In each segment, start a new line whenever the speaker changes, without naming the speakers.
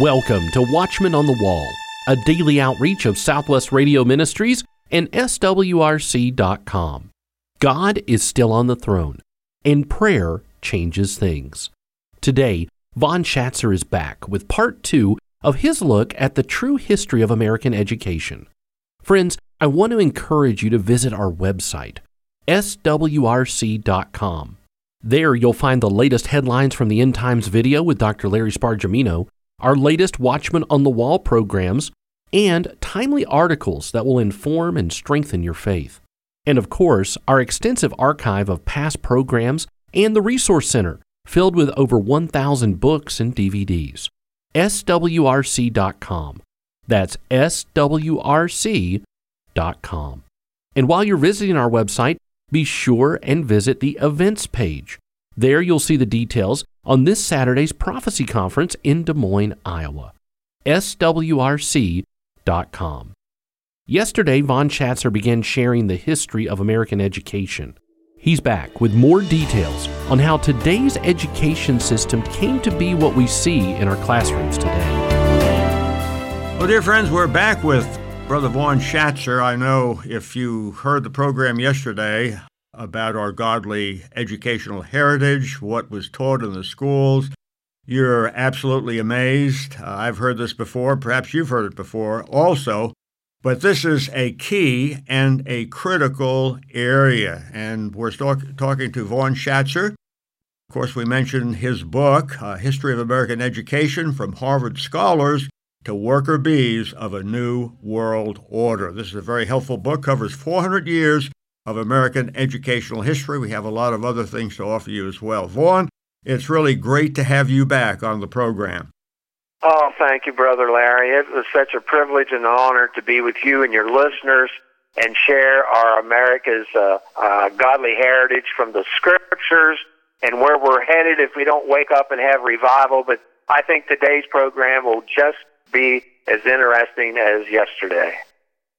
Welcome to Watchman on the Wall, a daily outreach of Southwest Radio Ministries and SWRC.com. God is still on the throne, and prayer changes things. Today, Vaughn Shatzer is back with part two of his look at the true history of American education. Friends, I want to encourage you to visit our website, swrc.com. There you'll find the latest headlines from the End Times video with Dr. Larry Spargimino, our latest Watchman on the Wall programs, and timely articles that will inform and strengthen your faith. And of course, our extensive archive of past programs and the Resource Center, filled with over 1,000 books and DVDs. swrc.com. That's swrc.com. And while you're visiting our website, be sure and visit the events page. There you'll see the details on this Saturday's Prophecy Conference in Des Moines, Iowa. swrc.com. Yesterday, Vaughn Shatzer began sharing the history of American education. He's back with more details on how today's education system came to be what we see in our classrooms today.
Well, dear friends, we're back with Brother Vaughn Shatzer. I know if you heard the program yesterday about our godly educational heritage, what was taught in the schools, you're absolutely amazed. Uh, I've heard this before. Perhaps you've heard it before also. But this is a key and a critical area. And we're talk- talking to Vaughn Shatzer. Of course, we mentioned his book, uh, History of American Education from Harvard Scholars to Worker Bees of a New World Order. This is a very helpful book, covers 400 years of American educational history. We have a lot of other things to offer you as well. Vaughn, it's really great to have you back on the program.
Oh, thank you, Brother Larry. It was such a privilege and honor to be with you and your listeners and share our America's uh, uh, godly heritage from the scriptures and where we're headed if we don't wake up and have revival. But I think today's program will just be as interesting as yesterday.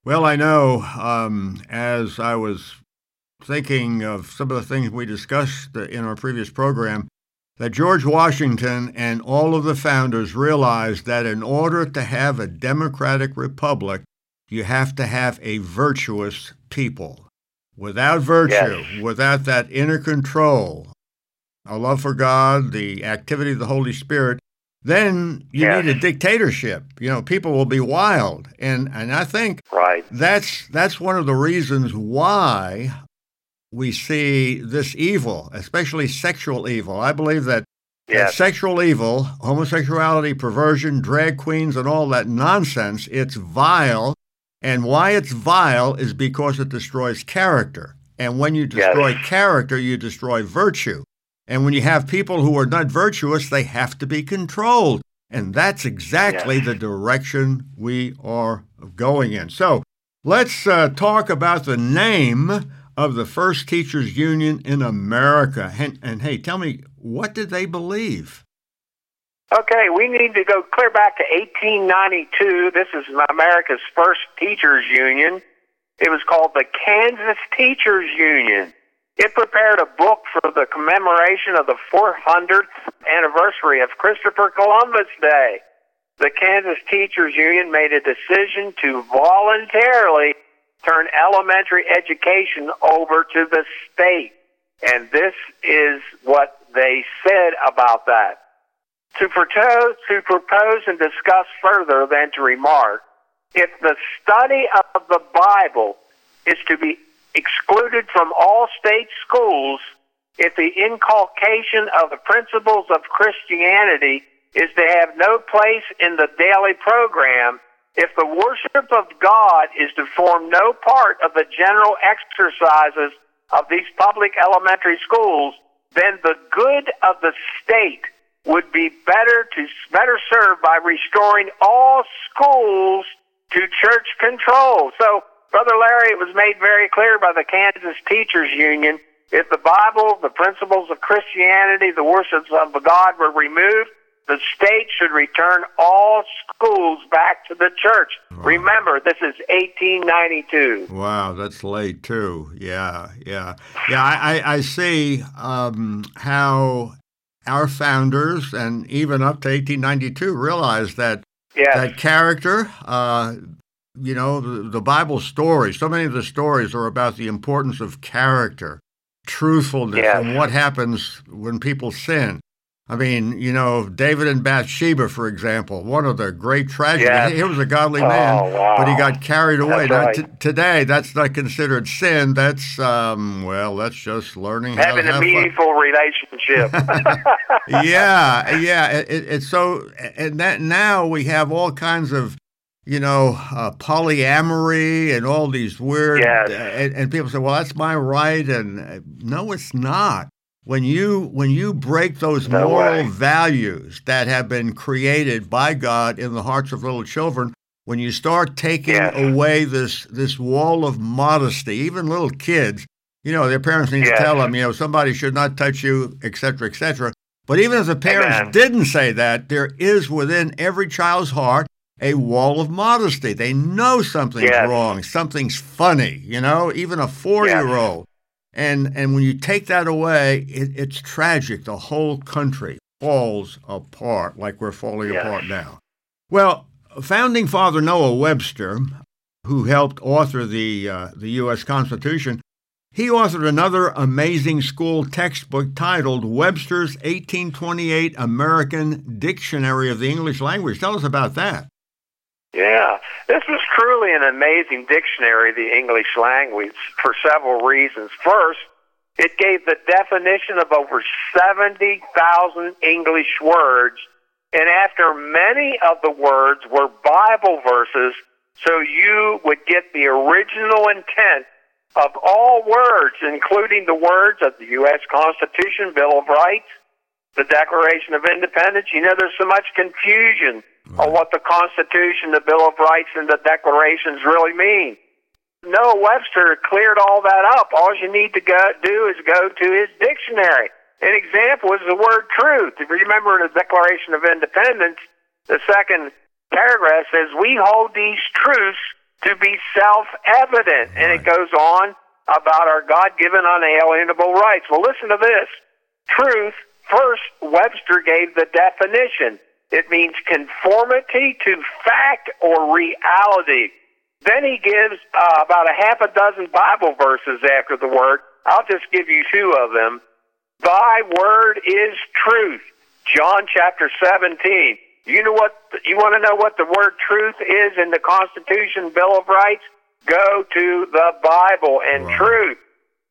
Well, I know um, as I was thinking of some of the things we discussed in our previous program, that George Washington and all of the founders realized that in order to have a democratic republic, you have to have a virtuous people. Without virtue, yes. without that inner control, a love for God, the activity of the Holy Spirit, then you yes. need a dictatorship. You know, people will be wild. And and I think
right.
that's that's one of the reasons why we see this evil, especially sexual evil. I believe that, yes. that sexual evil, homosexuality, perversion, drag queens, and all that nonsense, it's vile. And why it's vile is because it destroys character. And when you destroy yes. character, you destroy virtue. And when you have people who are not virtuous, they have to be controlled. And that's exactly yes. the direction we are going in. So let's uh, talk about the name of the first teachers union in America. And, and hey, tell me, what did they believe?
Okay, we need to go clear back to 1892. This is America's first teachers union. It was called the Kansas Teachers Union. It prepared a book for the commemoration of the 400th anniversary of Christopher Columbus Day. The Kansas Teachers Union made a decision to voluntarily turn elementary education over to the state. And this is what they said about that. To propose, to propose and discuss further than to remark, if the study of the Bible is to be excluded from all state schools, if the inculcation of the principles of Christianity is to have no place in the daily program, if the worship of God is to form no part of the general exercises of these public elementary schools, then the good of the state would be better to better served by restoring all schools to church control. So, Brother Larry, it was made very clear by the Kansas Teachers Union if the Bible, the principles of Christianity, the worships of God were removed, the state should return all schools back to the church. Wow. Remember, this is 1892.
Wow, that's late too. Yeah, yeah, yeah. I, I see um, how our founders and even up to 1892 realized that
Yes.
that character, uh, you know, the, the Bible stories, so many of the stories are about the importance of character, truthfulness,
Yes.
and what happens when people sin. I mean, you know, David and Bathsheba, for example, one of the great tragedies.
Yes.
He was a godly
Oh,
man,
wow.
but he got carried away.
Right.
t- today, that's not considered sin. That's, um, well, that's just learning how
Having a
have fun
meaningful relationship.
yeah, yeah. It, it, it's so, and that now we have all kinds of, you know, uh, polyamory and all these weird.
Yes.
uh, and, and people say, "Well, that's my right," and uh, no, it's not. When you when you break those
No
moral
way.
values that have been created by God in the hearts of little children, when you start taking
Yes.
away this this wall of modesty, even little kids, you know, their parents need
Yes.
to tell them, you know, somebody should not touch you, et cetera, et cetera. But even if the parents
Amen.
didn't say that, there is within every child's heart a wall of modesty. They know something's
Yes.
wrong, something's funny, you know, even a four year old. And and when you take that away, it, it's tragic. The whole country falls apart like we're falling
Yes.
apart now. Well, founding father Noah Webster, who helped author the uh, the U.S. Constitution, he authored another amazing school textbook titled Webster's 1828 American Dictionary of the English Language. Tell us about that.
Yeah, this was truly an amazing dictionary the English language for several reasons. First, it gave the definition of over 70,000 English words, and after many of the words were Bible verses, so you would get the original intent of all words, including the words of the U.S. Constitution, Bill of Rights, the Declaration of Independence. You know, there's so much confusion on what the Constitution, the Bill of Rights, and the Declarations really mean. Noah Webster cleared all that up. All you need to go, do is go to his dictionary. An example is the word truth. If you remember in the Declaration of Independence, the second paragraph says, We hold these truths to be self evident. And it goes on about our God given unalienable rights. Well, listen to this. Truth, first, Webster gave the definition. It means conformity to fact or reality. Then he gives uh, about a half a dozen Bible verses after the word. I'll just give you two of them. Thy word is truth. John chapter 17. You know what you want to know what the word truth is in the Constitution Bill of Rights? Go to the Bible and
Right.
truth.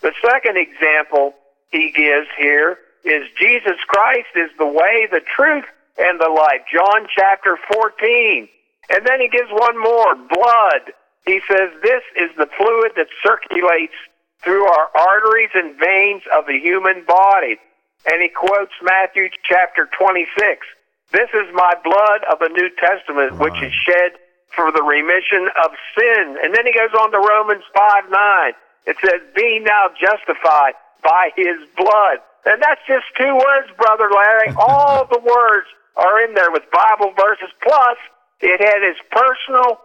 The second example he gives here is Jesus Christ is the way, the truth, and the life. John chapter 14. And then he gives one more blood. He says, This is the fluid that circulates through our arteries and veins of the human body. And he quotes Matthew chapter 26. This is my blood of the New Testament, which is shed for the remission of sin. And then he goes on to Romans 5 9. It says, Being now justified by his blood. And that's just two words, Brother Larry. All the words are in there with Bible verses. Plus, it had his personal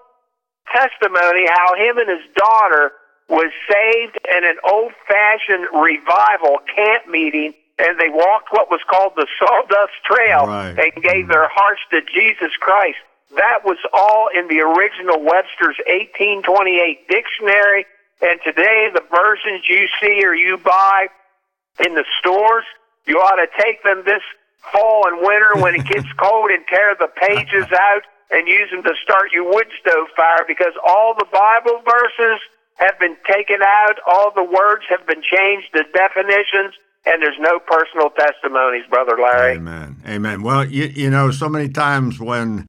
testimony how him and his daughter was saved in an old fashioned revival camp meeting and they walked what was called the sawdust trail
Right.
and gave their hearts to Jesus Christ. That was all in the original Webster's 1828 dictionary. And today, the versions you see or you buy in the stores, you ought to take them this fall and winter when it gets cold and tear the pages out and use them to start your wood stove fire because all the Bible verses have been taken out, all the words have been changed, the definitions, and there's no personal testimonies, Brother Larry.
Amen. Amen. Well, you, you know, so many times when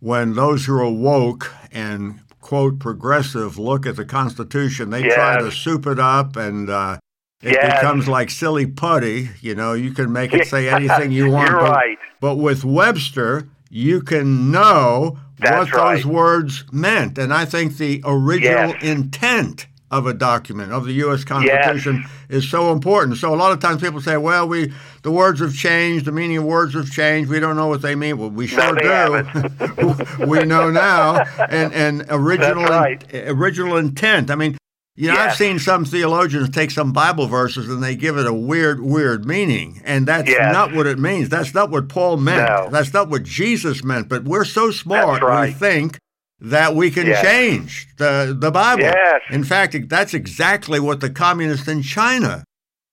when those who are woke and quote progressive look at the Constitution, they try to soup it up and uh, it
Yes.
becomes like silly putty. You know, you can make it say anything you want.
You're
but,
right.
but with Webster, you can know
That's
what those words meant. And I think the original
Yes.
intent of a document of the U.S. Constitution is so important. So a lot of times people say, "Well, we the words have changed, the meaning of words have changed. We don't know what they mean." Well, we sure
they
do. we know now, and and original
right.
original intent. I mean, You know,
Yes.
I've seen some theologians take some Bible verses and they give it a weird, weird meaning. And that's
Yes.
not what it means. That's not what Paul meant.
No.
That's not what Jesus meant. But we're so smart,
right.
we think that we can
Yes.
change the, the Bible.
Yes.
In fact, that's exactly what the communists in China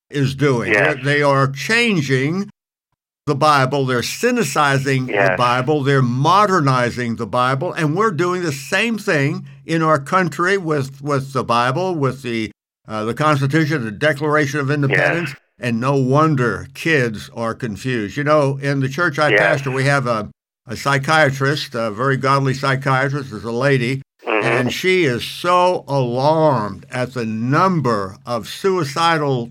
is doing.
Yes.
They are changing the Bible. They're sinicizing the Bible. They're modernizing the Bible, and we're doing the same thing in our country with with the Bible, with the uh, the Constitution, the Declaration of Independence. And no wonder kids are confused. You know, in the church I
Yes.
pastor, we have a, a psychiatrist, a very godly psychiatrist, is a lady,
Mhm.
and she is so alarmed at the number of suicidal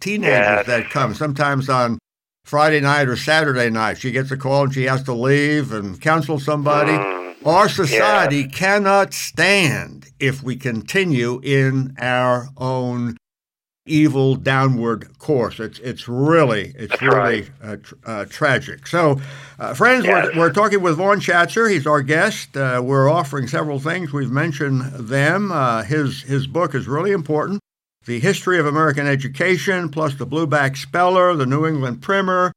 teenagers
Yes.
that come. Sometimes on Friday night or Saturday night, she gets a call and she has to leave and counsel somebody.
Mm.
Our society cannot stand if we continue in our own evil downward course. It's it's really it's
That's
really
right.
uh, tr- uh, tragic. So, uh, friends,
Yes.
we're, we're talking with Vaughn Shatzer. He's our guest. Uh, we're offering several things. We've mentioned them. Uh, his his book is really important. The History of American Education, plus the Blueback Speller, the New England Primer.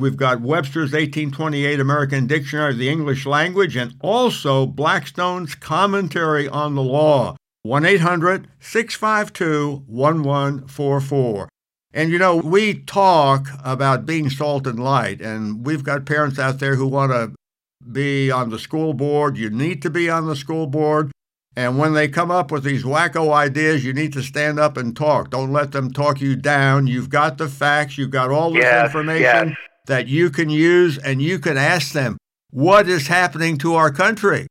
We've got Webster's 1828 American Dictionary of the English Language, and also Blackstone's Commentary on the Law. 1 800 652 1144. And you know, we talk about being salt and light, and we've got parents out there who want to be on the school board. You need to be on the school board. And when they come up with these wacko ideas, you need to stand up and talk. Don't let them talk you down. You've got the facts, you've got all this
Yes,
information
yes.
That you can use, and you can ask them, What is happening to our country?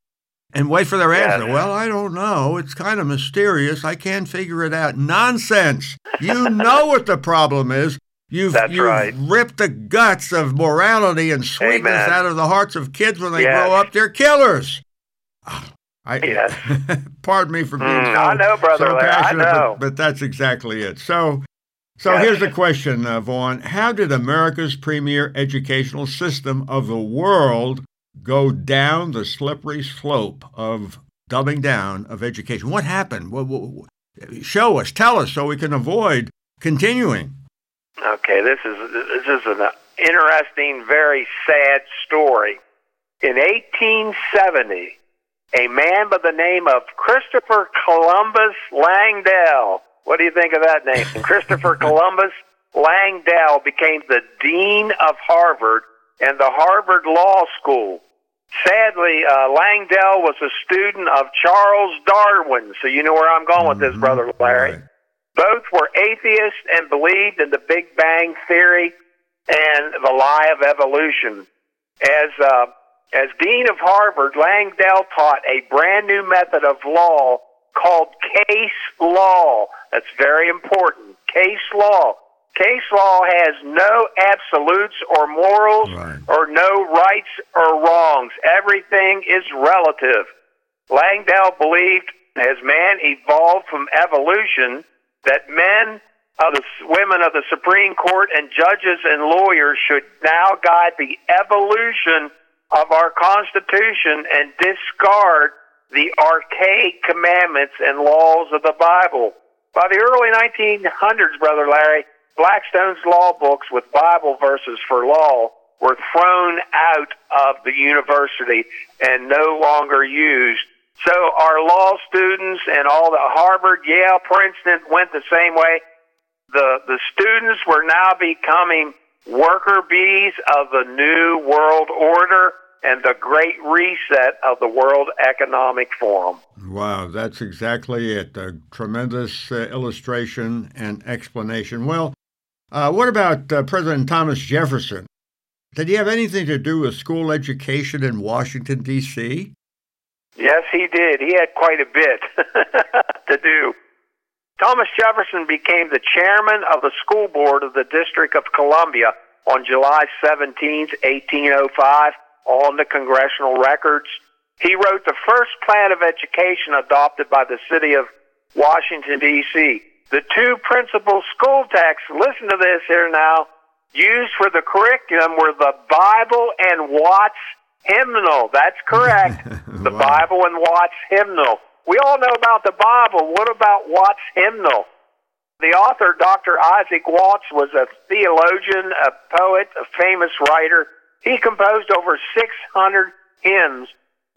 And wait for their answer. Well, I don't know. It's kind of mysterious. I can't figure it out. Nonsense. You know what the problem is. You've, you've
right.
ripped the guts of morality and sweetness
Amen.
out of the hearts of kids when they
Yes.
grow up. They're killers. Ah, I,
Yes.
pardon me for being
Mm,
so,
I know, Brother
so passionate,
know.
But, but that's exactly it. So, so here's the question, uh, Vaughn. How did America's premier educational system of the world go down the slippery slope of dumbing down of education? What happened? What, what, what- show us, tell us, so we can avoid continuing.
Okay, this is this is an interesting, very sad story. In 1870, a man by the name of Christopher Columbus Langdell. What do you think of that name? Christopher Columbus Langdell became the dean of Harvard and the Harvard Law School. Sadly, uh, Langdell was a student of Charles Darwin, so you know where I'm going with this, brother Larry.
Right.
Both were atheists and believed in the Big Bang Theory and the lie of evolution. As uh, as dean of Harvard, Langdell taught a brand new method of law called case law. That's very important. Case law. Case law has no absolutes or morals
Right.
or no rights or wrongs. Everything is relative. Langdell believed as man evolved from evolution that men of the women of the Supreme Court and judges and lawyers should now guide the evolution of our Constitution and discard the archaic commandments and laws of the Bible. By the early 1900s, Brother Larry, Blackstone's law books with Bible verses for law were thrown out of the university and no longer used. So our law students and all the Harvard, Yale, Princeton went the same way. The the students were now becoming worker bees of the new world order and the great reset of the World Economic Forum.
Wow, that's exactly it. A tremendous uh, illustration and explanation. Well, uh, what about uh, President Thomas Jefferson? Did he have anything to do with school education in Washington, D.C.?
Yes, he did. He had quite a bit to do. Thomas Jefferson became the chairman of the school board of the District of Columbia on July 17, 1805, on the congressional records. He wrote the first plan of education adopted by the city of Washington, D.C. The two principal school texts, listen to this here now, used for the curriculum were the Bible and Watts hymnal. That's correct. the
Wow.
Bible and Watts hymnal. We all know about the Bible. What about Watts hymnal? The author, Dr. Isaac Watts, was a theologian, a poet, a famous writer. He composed over 600 hymns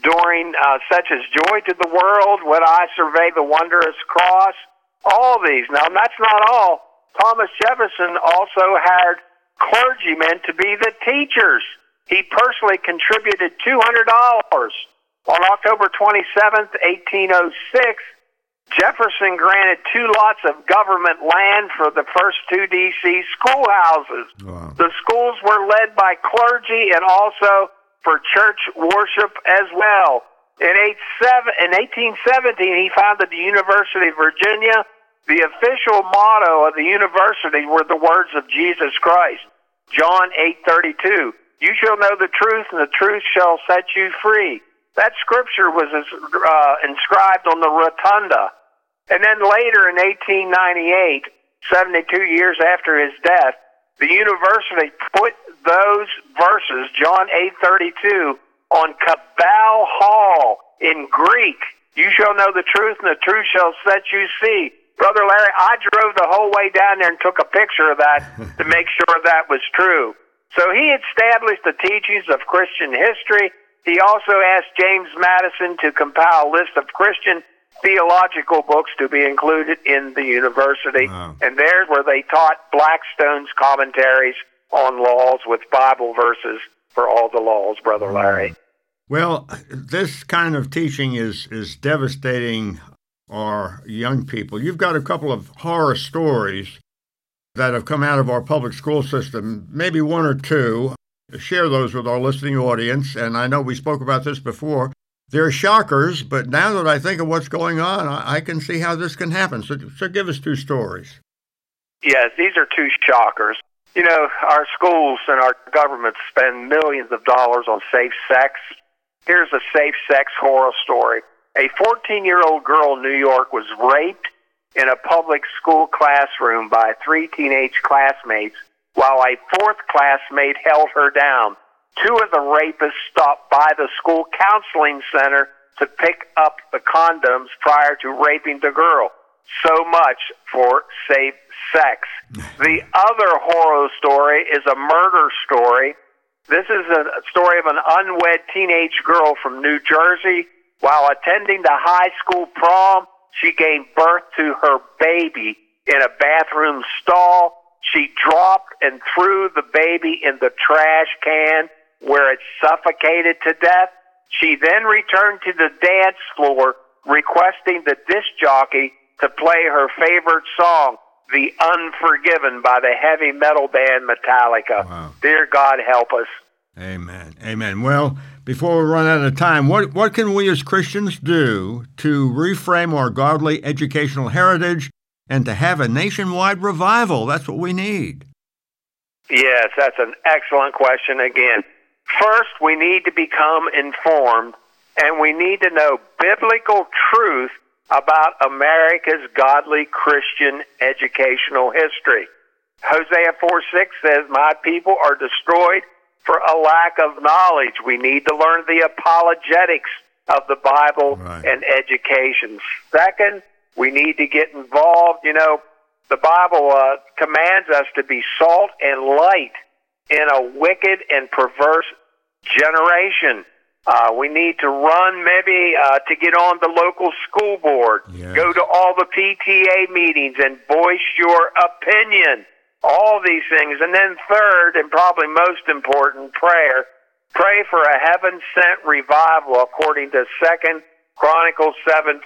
during uh, such as Joy to the World, When I Survey the Wondrous Cross, all these. Now, that's not all. Thomas Jefferson also hired clergymen to be the teachers. He personally contributed $200 on October 27, 1806, Jefferson granted two lots of government land for the first two D.C. schoolhouses. Wow. The schools were led by clergy and also for church worship as well. In, 1817, he founded the University of Virginia. The official motto of the university were the words of Jesus Christ. John 8:32. You shall know the truth, and the truth shall set you free. That scripture was uh, inscribed on the rotunda. And then later in 1898, 72 years after his death, the university put those verses, John 8:32, on Cabell Hall in Greek. You shall know the truth, and the truth shall set you free. Brother Larry, I drove the whole way down there and took a picture of that to make sure that was true. So he established the teachings of Christian history he also asked James Madison to compile a list of Christian theological books to be included in the university. Wow. And there's where they taught Blackstone's commentaries on laws with Bible verses for all the laws, Brother Larry.
Well, this kind of teaching is, is devastating our young people. You've got a couple of horror stories that have come out of our public school system, maybe one or two share those with our listening audience. And I know we spoke about this before. They're shockers, but now that I think of what's going on, I, can see how this can happen. So, so give us two stories.
Yes, these are two shockers. You know, our schools and our governments spend millions of dollars on safe sex. Here's a safe sex horror story. A 14 year old girl in New York was raped in a public school classroom by three teenage classmates while a fourth classmate held her down. Two of the rapists stopped by the school counseling center to pick up the condoms prior to raping the girl. So much for safe sex. the other horror story is a murder story. This is a story of an unwed teenage girl from New Jersey. While attending the high school prom, she gave birth to her baby in a bathroom stall she dropped and threw the baby in the trash can where it suffocated to death. She then returned to the dance floor requesting the disc jockey to play her favorite song, The Unforgiven by the heavy metal band Metallica. Wow. Dear God help us.
Amen. Amen. Well, before we run out of time, what, what can we as Christians do to reframe our godly educational heritage and to have a nationwide revival. That's what we need.
Yes, that's an excellent question again. First, we need to become informed and we need to know biblical truth about America's godly Christian educational history. Hosea 4 6 says, My people are destroyed for a lack of knowledge. We need to learn the apologetics of the Bible right. and education. Second, we need to get involved. You know, the Bible uh, commands us to be salt and light in a wicked and perverse generation. Uh, we need to run maybe uh, to get on the local school board, yes. go to all the PTA meetings and voice your opinion. All these things. And then third, and probably most important, prayer. Pray for a heaven sent revival according to Second Chronicles 7:14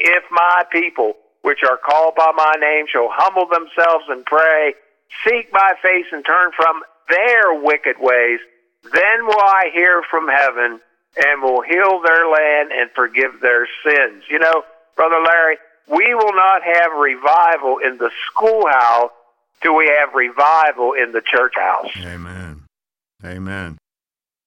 If my people which are called by my name shall humble themselves and pray seek my face and turn from their wicked ways then will I hear from heaven and will heal their land and forgive their sins you know brother Larry we will not have revival in the schoolhouse till we have revival in the church house
amen amen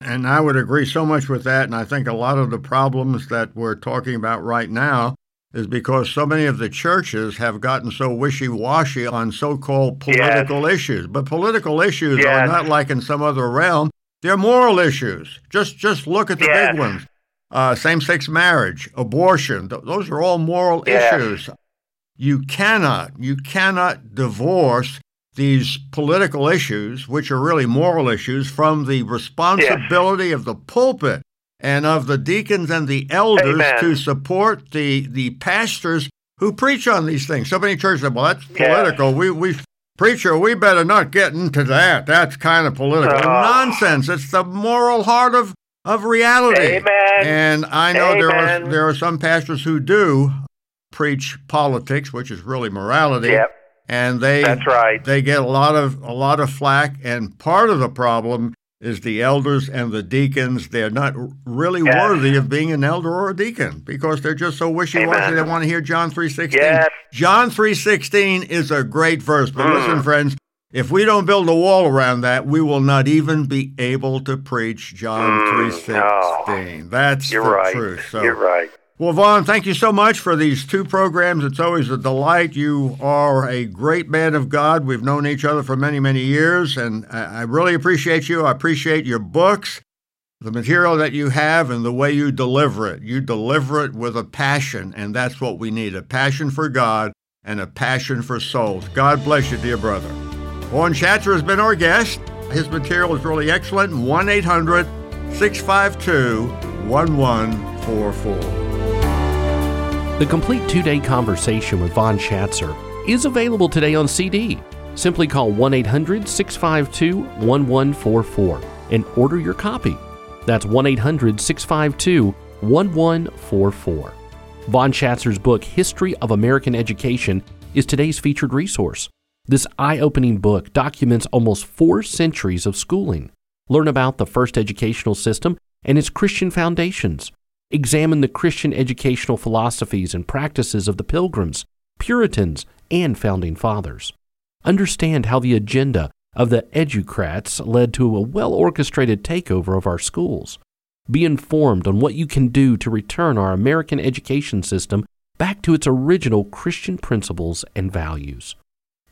and I would agree so much with that. And I think a lot of the problems that we're talking about right now is because so many of the churches have gotten so wishy washy on so called political yes. issues. But political issues yes. are not like in some other realm, they're moral issues. Just just look at the yes. big ones. uh, same sex marriage, abortion. Th- those are all moral
Yes.
issues. You cannot, you cannot divorce these political issues, which are really moral issues, from the responsibility of the pulpit and of the deacons and the elders
Amen.
to support the the pastors who preach on these things. So many churches say, "Well, that's
Yes.
political. We we preacher, we better not get into that. That's kind of political
Oh.
nonsense. It's the moral heart of of reality."
Amen.
And I know there are there are some pastors who do preach politics, which is really morality,
Yep.
and they
That's right.
they get a lot of a lot of flack. And part of the problem is the elders and the deacons. They're not really
Yes.
worthy of being an elder or a deacon because they're just so wishy washy. They want to hear John three sixteen.
Yes.
John three sixteen is a great verse, but
Mm.
listen, friends. If we don't build a wall around that, we will not even be able to preach John
Mm,
three sixteen. That's
You're
the
right.
truth. So
You're right.
Well, Vaughn, thank you so much for these two programs. It's always a delight. You are a great man of God. We've known each other for many, many years, and I really appreciate you. I appreciate your books, the material that you have, and the way you deliver it. You deliver it with a passion, and that's what we need a passion for God and a passion for souls. God bless you, dear brother. Vaughn Shatzer has been our guest. His material is really excellent. 1 800 652 1144.
The complete two day conversation with Vaughn Shatzer is available today on CD. Simply call 1 800 652 1144 and order your copy. That's 1 800 652 1144. Vaughn Shatzer's book, History of American Education, is today's featured resource. This eye opening book documents almost four centuries of schooling. Learn about the first educational system and its Christian foundations. Examine the Christian educational philosophies and practices of the Pilgrims, Puritans, and Founding Fathers. Understand how the agenda of the educrats led to a well orchestrated takeover of our schools. Be informed on what you can do to return our American education system back to its original Christian principles and values.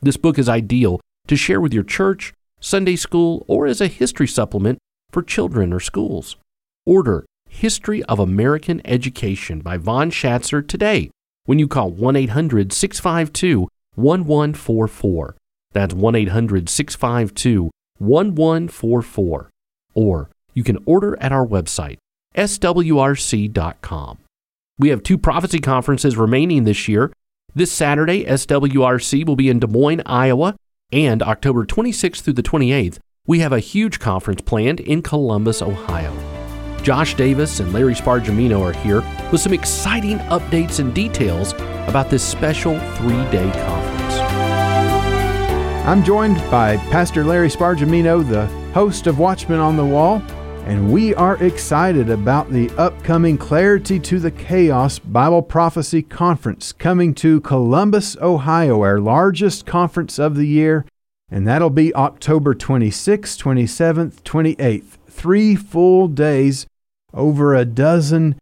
This book is ideal to share with your church, Sunday school, or as a history supplement for children or schools. Order History of American Education by Vaughn Shatzer today when you call 1 800 652 1144. That's 1 800 652 1144. Or you can order at our website, swrc.com. We have two prophecy conferences remaining this year. This Saturday, SWRC will be in Des Moines, Iowa, and October 26th through the 28th, we have a huge conference planned in Columbus, Ohio. Josh Davis and Larry Spargimino are here with some exciting updates and details about this special three day conference.
I'm joined by Pastor Larry Spargimino, the host of Watchmen on the Wall, and we are excited about the upcoming Clarity to the Chaos Bible Prophecy Conference coming to Columbus, Ohio, our largest conference of the year, and that'll be October 26th, 27th, 28th. Three full days, over a dozen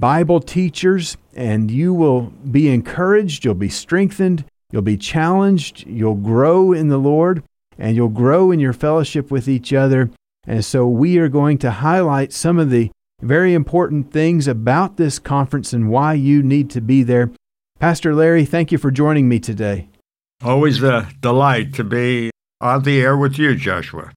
Bible teachers, and you will be encouraged, you'll be strengthened, you'll be challenged, you'll grow in the Lord, and you'll grow in your fellowship with each other. And so we are going to highlight some of the very important things about this conference and why you need to be there. Pastor Larry, thank you for joining me today.
Always a delight to be on the air with you, Joshua.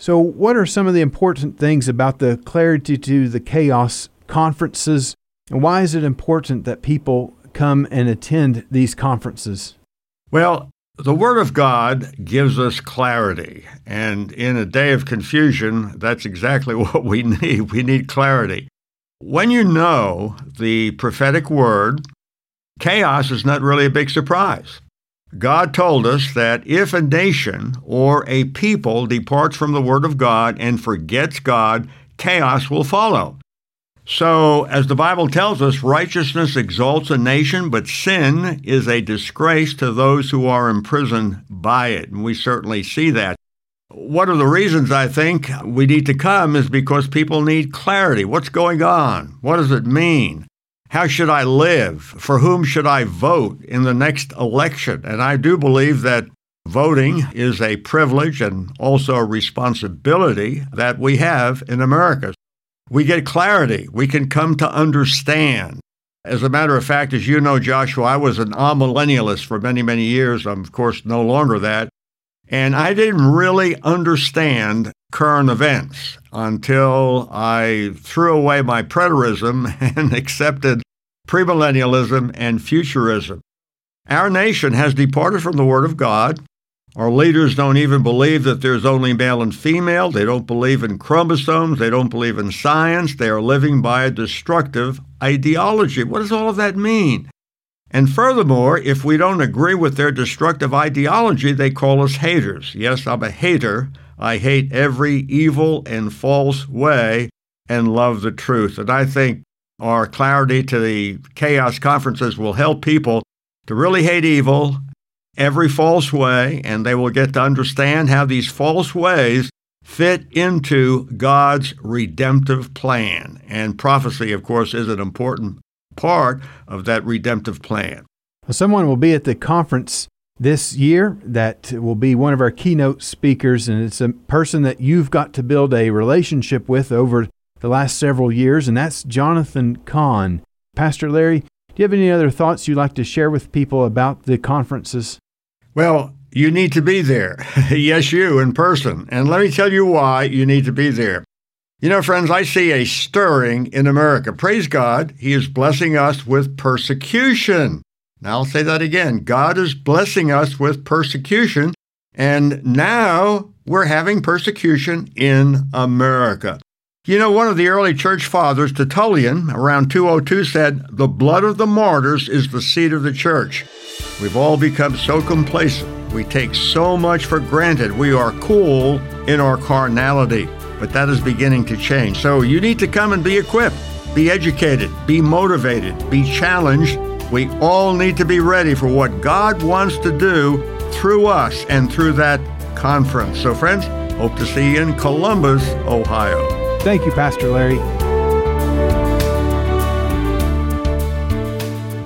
So, what are some of the important things about the Clarity to the Chaos conferences, and why is it important that people come and attend these conferences?
Well, the Word of God gives us clarity. And in a day of confusion, that's exactly what we need. We need clarity. When you know the prophetic word, chaos is not really a big surprise. God told us that if a nation or a people departs from the Word of God and forgets God, chaos will follow. So, as the Bible tells us, righteousness exalts a nation, but sin is a disgrace to those who are imprisoned by it. And we certainly see that. One of the reasons I think we need to come is because people need clarity. What's going on? What does it mean? How should I live? For whom should I vote in the next election? And I do believe that voting is a privilege and also a responsibility that we have in America. we get clarity. We can come to understand. As a matter of fact, as you know, Joshua, I was an amillennialist for many, many years. I'm, of course, no longer that. And I didn't really understand current events until I threw away my preterism and accepted premillennialism and futurism. Our nation has departed from the Word of God. Our leaders don't even believe that there's only male and female. They don't believe in chromosomes. They don't believe in science. They are living by a destructive ideology. What does all of that mean? And furthermore, if we don't agree with their destructive ideology, they call us haters. Yes, I'm a hater. I hate every evil and false way and love the truth. And I think our clarity to the chaos conferences will help people to really hate evil, every false way, and they will get to understand how these false ways fit into God's redemptive plan. And prophecy, of course, is an important part of that redemptive plan.
Someone will be at the conference this year that will be one of our keynote speakers, and it's a person that you've got to build a relationship with over the last several years, and that's Jonathan Cahn. Pastor Larry, do you have any other thoughts you'd like to share with people about the conferences?
Well, you need to be there. yes, you in person. And let me tell you why you need to be there. You know, friends, I see a stirring in America. Praise God, He is blessing us with persecution. Now, I'll say that again. God is blessing us with persecution, and now we're having persecution in America. You know, one of the early church fathers, Tertullian, around 202, said, The blood of the martyrs is the seed of the church. We've all become so complacent. We take so much for granted. We are cool in our carnality, but that is beginning to change. So you need to come and be equipped, be educated, be motivated, be challenged. We all need to be ready for what God wants to do through us and through that conference. So, friends, hope to see you in Columbus, Ohio.
Thank you, Pastor Larry.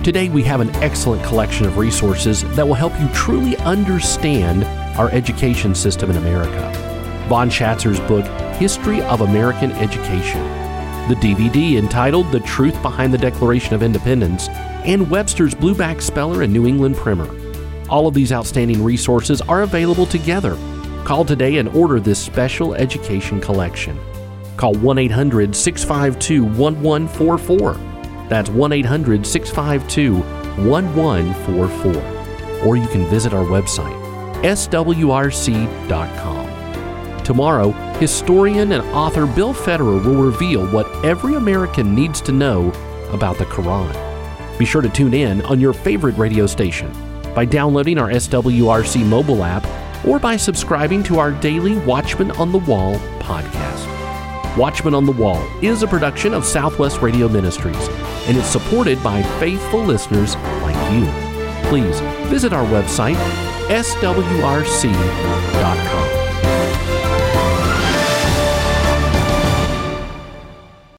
Today, we have an excellent collection of resources that will help you truly understand our education system in America. Vaughn Shatzer's book, History of American Education, the DVD entitled The Truth Behind the Declaration of Independence, and Webster's Blueback Speller and New England Primer. All of these outstanding resources are available together. Call today and order this special education collection. Call 1 800 652 1144. That's 1 800 652 1144. Or you can visit our website, swrc.com. Tomorrow, historian and author Bill Federer will reveal what every American needs to know about the Quran. Be sure to tune in on your favorite radio station by downloading our SWRC mobile app or by subscribing to our daily Watchman on the Wall podcast. Watchman on the Wall is a production of Southwest Radio Ministries and it's supported by faithful listeners like you. Please visit our website, swrc.com.